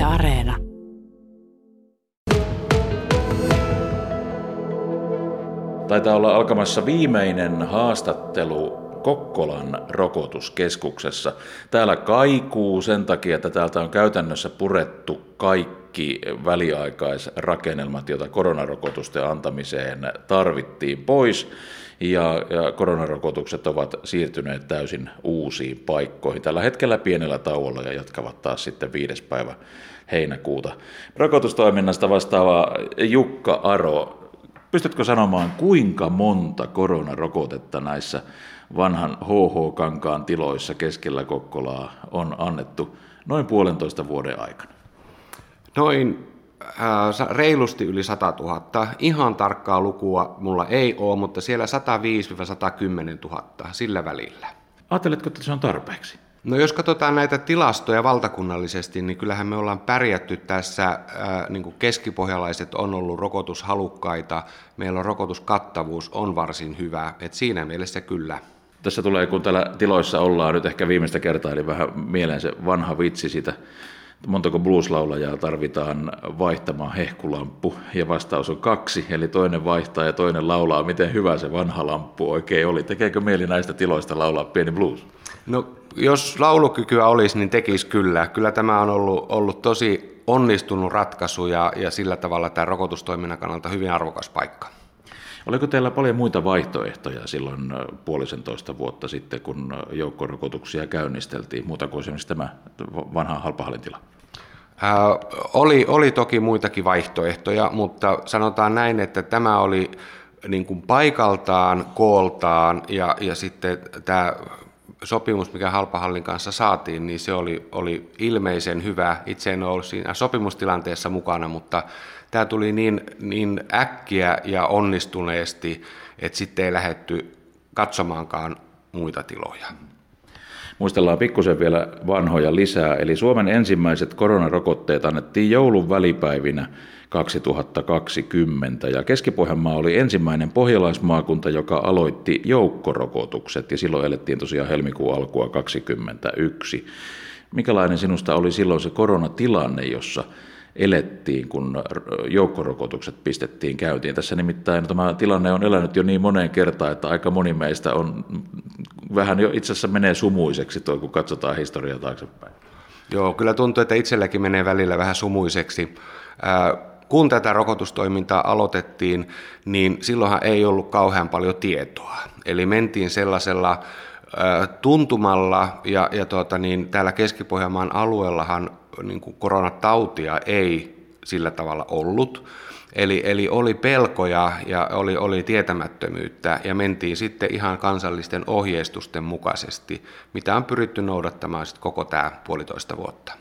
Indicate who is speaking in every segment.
Speaker 1: Yle Areena.
Speaker 2: Taitaa olla alkamassa viimeinen haastattelu Kokkolan rokotuskeskuksessa. Täällä kaikuu sen takia, että täältä on käytännössä purettu kaikki väliaikaisrakennelmat, joita koronarokotusten antamiseen tarvittiin pois. Ja, ja koronarokotukset ovat siirtyneet täysin uusiin paikkoihin. Tällä hetkellä pienellä tauolla ja jatkavat taas sitten viides päivä heinäkuuta. Rokotustoiminnasta vastaava Jukka Aro, Pystytkö sanomaan, kuinka monta koronarokotetta näissä vanhan HH-kankaan tiloissa keskellä Kokkolaa on annettu noin puolentoista vuoden aikana?
Speaker 3: Noin äh, reilusti yli 100 000. Ihan tarkkaa lukua mulla ei ole, mutta siellä 105-110 000 sillä välillä.
Speaker 2: Ajatteletko, että se on tarpeeksi?
Speaker 3: No jos katsotaan näitä tilastoja valtakunnallisesti, niin kyllähän me ollaan pärjätty tässä, ää, niin kuin keskipohjalaiset on ollut rokotushalukkaita, meillä on rokotuskattavuus on varsin hyvä, että siinä mielessä kyllä.
Speaker 2: Tässä tulee, kun täällä tiloissa ollaan nyt ehkä viimeistä kertaa, eli vähän mieleen se vanha vitsi siitä, montako blueslaulajaa tarvitaan vaihtamaan hehkulamppu, ja vastaus on kaksi, eli toinen vaihtaa ja toinen laulaa, miten hyvä se vanha lamppu oikein oli. Tekeekö mieli näistä tiloista laulaa pieni blues?
Speaker 3: No jos laulukykyä olisi, niin tekisi kyllä. Kyllä tämä on ollut, ollut tosi onnistunut ratkaisu ja, ja sillä tavalla tämä rokotustoiminnan kannalta hyvin arvokas paikka.
Speaker 2: Oliko teillä paljon muita vaihtoehtoja silloin puolisentoista vuotta sitten, kun joukkorokotuksia käynnisteltiin, muuta kuin esimerkiksi tämä vanha halpahallintila?
Speaker 3: Ää, oli, oli toki muitakin vaihtoehtoja, mutta sanotaan näin, että tämä oli niin kuin paikaltaan, kooltaan ja, ja sitten tämä sopimus, mikä Halpahallin kanssa saatiin, niin se oli, oli ilmeisen hyvä. Itse en ole ollut siinä sopimustilanteessa mukana, mutta tämä tuli niin, niin äkkiä ja onnistuneesti, että sitten ei lähetty katsomaankaan muita tiloja.
Speaker 2: Muistellaan pikkusen vielä vanhoja lisää. Eli Suomen ensimmäiset koronarokotteet annettiin joulun välipäivinä 2020 ja Keski-Pohjanmaa oli ensimmäinen pohjalaismaakunta, joka aloitti joukkorokotukset ja silloin elettiin tosiaan helmikuun alkua 2021. Mikälainen sinusta oli silloin se koronatilanne, jossa elettiin, kun joukkorokotukset pistettiin käyntiin. Tässä nimittäin tämä tilanne on elänyt jo niin moneen kertaan, että aika moni meistä on vähän jo itse asiassa menee sumuiseksi tuo, kun katsotaan historiaa taaksepäin.
Speaker 3: Joo, kyllä tuntuu, että itselläkin menee välillä vähän sumuiseksi. Kun tätä rokotustoimintaa aloitettiin, niin silloinhan ei ollut kauhean paljon tietoa. Eli mentiin sellaisella tuntumalla ja, ja tuota, niin täällä Keski-Pohjanmaan alueellahan niin kuin koronatautia ei sillä tavalla ollut. Eli, eli oli pelkoja ja oli, oli tietämättömyyttä ja mentiin sitten ihan kansallisten ohjeistusten mukaisesti, mitä on pyritty noudattamaan sitten koko tämä puolitoista vuotta.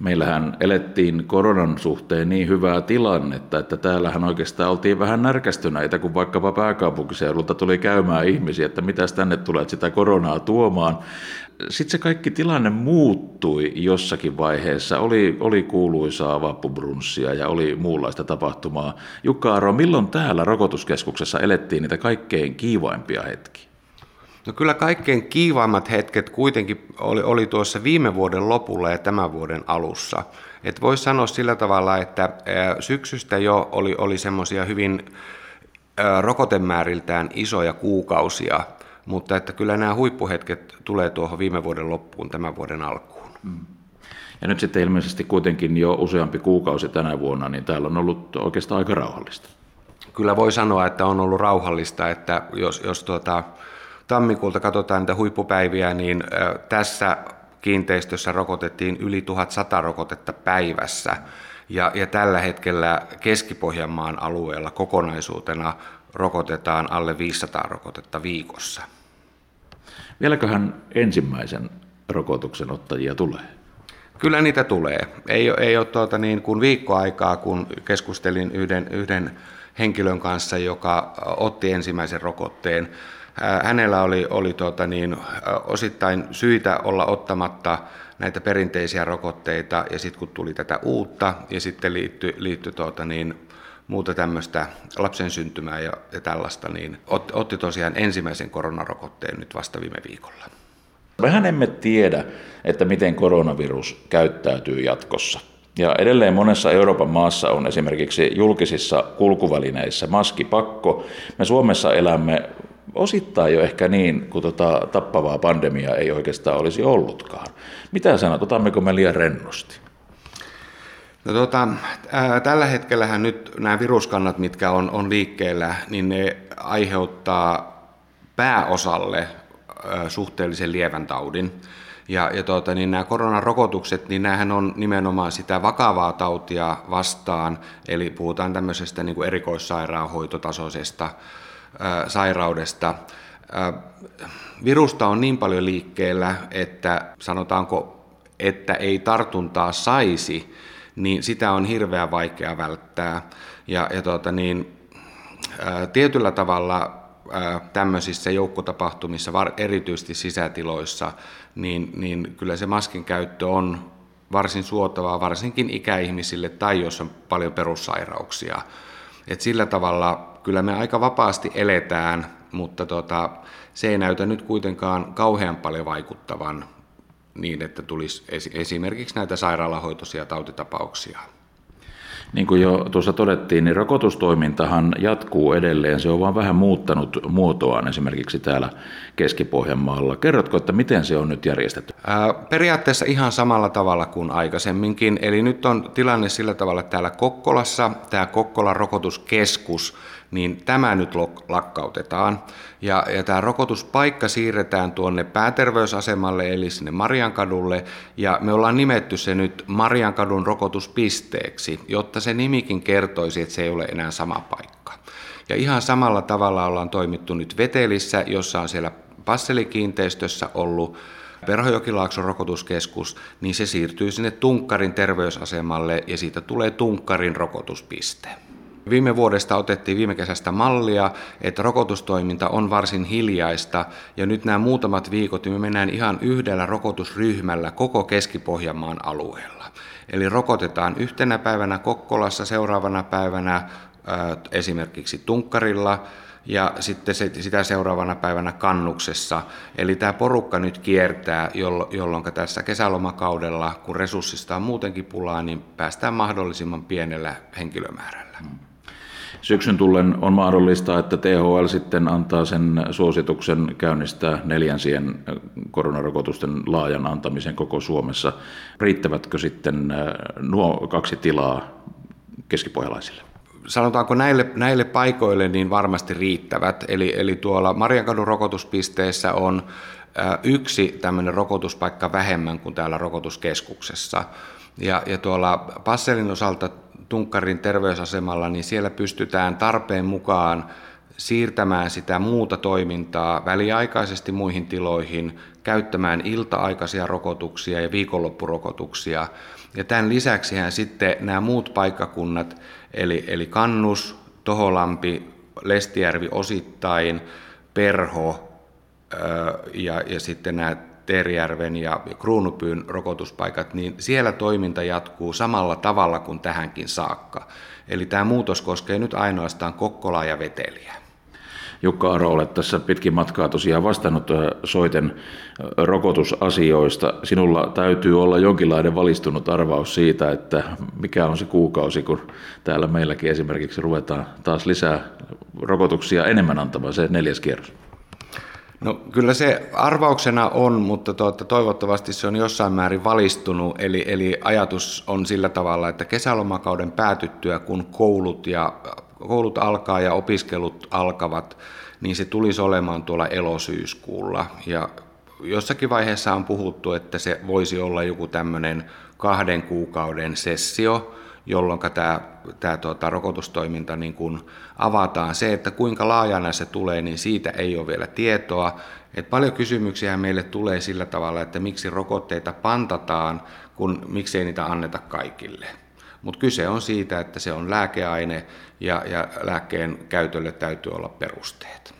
Speaker 2: Meillähän elettiin koronan suhteen niin hyvää tilannetta, että täällähän oikeastaan oltiin vähän närkästyneitä, kun vaikkapa pääkaupunkiseudulta tuli käymään ihmisiä, että mitä tänne tulee sitä koronaa tuomaan. Sitten se kaikki tilanne muuttui jossakin vaiheessa. Oli, oli kuuluisaa vappubrunssia ja oli muunlaista tapahtumaa. Jukka Aro, milloin täällä rokotuskeskuksessa elettiin niitä kaikkein kiivaimpia hetkiä?
Speaker 3: No kyllä kaikkein kiivaimmat hetket kuitenkin oli, oli tuossa viime vuoden lopulla ja tämän vuoden alussa. Et voisi sanoa sillä tavalla, että syksystä jo oli, oli semmoisia hyvin rokotemääriltään isoja kuukausia, mutta että kyllä nämä huippuhetket tulee tuohon viime vuoden loppuun, tämän vuoden alkuun. Mm.
Speaker 2: Ja nyt sitten ilmeisesti kuitenkin jo useampi kuukausi tänä vuonna, niin täällä on ollut oikeastaan aika rauhallista.
Speaker 3: Kyllä voi sanoa, että on ollut rauhallista, että jos, jos tuota, tammikuulta katsotaan niitä huippupäiviä, niin tässä kiinteistössä rokotettiin yli 1100 rokotetta päivässä. Ja, ja tällä hetkellä Keski-Pohjanmaan alueella kokonaisuutena rokotetaan alle 500 rokotetta viikossa.
Speaker 2: Vieläköhän ensimmäisen rokotuksen ottajia tulee?
Speaker 3: Kyllä niitä tulee. Ei, ei ole tuota niin kuin viikkoaikaa, kun keskustelin yhden, yhden henkilön kanssa, joka otti ensimmäisen rokotteen. Hänellä oli, oli tuota niin, osittain syitä olla ottamatta näitä perinteisiä rokotteita, ja sitten kun tuli tätä uutta, ja sitten liittyi, liittyi tuota niin, muuta tämmöistä lapsen syntymää ja, ja tällaista, niin otti, otti tosiaan ensimmäisen koronarokotteen nyt vasta viime viikolla.
Speaker 2: Mehän emme tiedä, että miten koronavirus käyttäytyy jatkossa. Ja edelleen monessa Euroopan maassa on esimerkiksi julkisissa kulkuvälineissä maskipakko. Me Suomessa elämme osittain jo ehkä niin, kun tota tappavaa pandemiaa ei oikeastaan olisi ollutkaan. Mitä sanot, otammeko me liian rennosti?
Speaker 3: No tota, ää, tällä hetkellähän nyt nämä viruskannat, mitkä on, on liikkeellä, niin ne aiheuttaa pääosalle ää, suhteellisen lievän taudin. Ja, ja tuota, niin nämä koronarokotukset, niin nämähän on nimenomaan sitä vakavaa tautia vastaan, eli puhutaan tämmöisestä niin kuin erikoissairaanhoitotasoisesta sairaudesta. Virusta on niin paljon liikkeellä, että sanotaanko, että ei tartuntaa saisi, niin sitä on hirveän vaikea välttää. Ja, ja tuota, niin, tietyllä tavalla tämmöisissä joukkotapahtumissa, erityisesti sisätiloissa, niin, niin kyllä se maskin käyttö on varsin suotavaa, varsinkin ikäihmisille tai jos on paljon perussairauksia. Et sillä tavalla kyllä me aika vapaasti eletään, mutta tota, se ei näytä nyt kuitenkaan kauhean paljon vaikuttavan niin, että tulisi esimerkiksi näitä sairaalahoitoisia tautitapauksia.
Speaker 2: Niin kuin jo tuossa todettiin, niin rokotustoimintahan jatkuu edelleen. Se on vain vähän muuttanut muotoaan esimerkiksi täällä Keski-Pohjanmaalla. Kerrotko, että miten se on nyt järjestetty?
Speaker 3: Ää, periaatteessa ihan samalla tavalla kuin aikaisemminkin. Eli nyt on tilanne sillä tavalla, että täällä Kokkolassa tämä Kokkolan rokotuskeskus – niin tämä nyt lakkautetaan. Ja, ja tämä rokotuspaikka siirretään tuonne pääterveysasemalle, eli sinne Mariankadulle, ja me ollaan nimetty se nyt Mariankadun rokotuspisteeksi, jotta se nimikin kertoisi, että se ei ole enää sama paikka. Ja ihan samalla tavalla ollaan toimittu nyt Vetelissä, jossa on siellä Passelikiinteistössä ollut Perhojokilaakson rokotuskeskus, niin se siirtyy sinne Tunkkarin terveysasemalle ja siitä tulee Tunkkarin rokotuspiste. Viime vuodesta otettiin viime kesästä mallia, että rokotustoiminta on varsin hiljaista ja nyt nämä muutamat viikot niin me mennään ihan yhdellä rokotusryhmällä koko Keski-Pohjanmaan alueella. Eli rokotetaan yhtenä päivänä Kokkolassa, seuraavana päivänä äh, esimerkiksi Tunkkarilla ja sitten sitä seuraavana päivänä kannuksessa. Eli tämä porukka nyt kiertää, jolloin tässä kesälomakaudella, kun resurssista on muutenkin pulaa, niin päästään mahdollisimman pienellä henkilömäärällä.
Speaker 2: Syksyn tullen on mahdollista, että THL sitten antaa sen suosituksen käynnistää neljänsien koronarokotusten laajan antamisen koko Suomessa. Riittävätkö sitten äh, nuo kaksi tilaa keskipohjalaisille?
Speaker 3: sanotaanko näille, näille paikoille niin varmasti riittävät. Eli, eli tuolla Marjankadun rokotuspisteessä on äh, yksi tämmöinen rokotuspaikka vähemmän kuin täällä rokotuskeskuksessa. Ja, ja tuolla Passelin osalta Tunkkarin terveysasemalla, niin siellä pystytään tarpeen mukaan siirtämään sitä muuta toimintaa väliaikaisesti muihin tiloihin, käyttämään ilta-aikaisia rokotuksia ja viikonloppurokotuksia. Ja tämän lisäksi sitten nämä muut paikkakunnat, eli, eli Kannus, Toholampi, Lestijärvi osittain, Perho ja, ja sitten nämä Teerijärven ja Kruunupyyn rokotuspaikat, niin siellä toiminta jatkuu samalla tavalla kuin tähänkin saakka. Eli tämä muutos koskee nyt ainoastaan Kokkolaa ja Veteliä.
Speaker 2: Jukka Aro, olet tässä pitkin matkaa tosiaan vastannut soiten rokotusasioista. Sinulla täytyy olla jonkinlainen valistunut arvaus siitä, että mikä on se kuukausi, kun täällä meilläkin esimerkiksi ruvetaan taas lisää rokotuksia enemmän antamaan, se neljäs kierros.
Speaker 3: No kyllä se arvauksena on, mutta tuota, toivottavasti se on jossain määrin valistunut. Eli, eli ajatus on sillä tavalla, että kesälomakauden päätyttyä, kun koulut, ja, koulut alkaa ja opiskelut alkavat, niin se tulisi olemaan tuolla elosyyskuulla. Ja jossakin vaiheessa on puhuttu, että se voisi olla joku tämmöinen kahden kuukauden sessio, jolloin tämä, tämä tuota, rokotustoiminta niin kuin avataan. Se, että kuinka laajana se tulee, niin siitä ei ole vielä tietoa. Et paljon kysymyksiä meille tulee sillä tavalla, että miksi rokotteita pantataan, kun miksei niitä anneta kaikille. Mutta kyse on siitä, että se on lääkeaine ja, ja lääkkeen käytölle täytyy olla perusteet.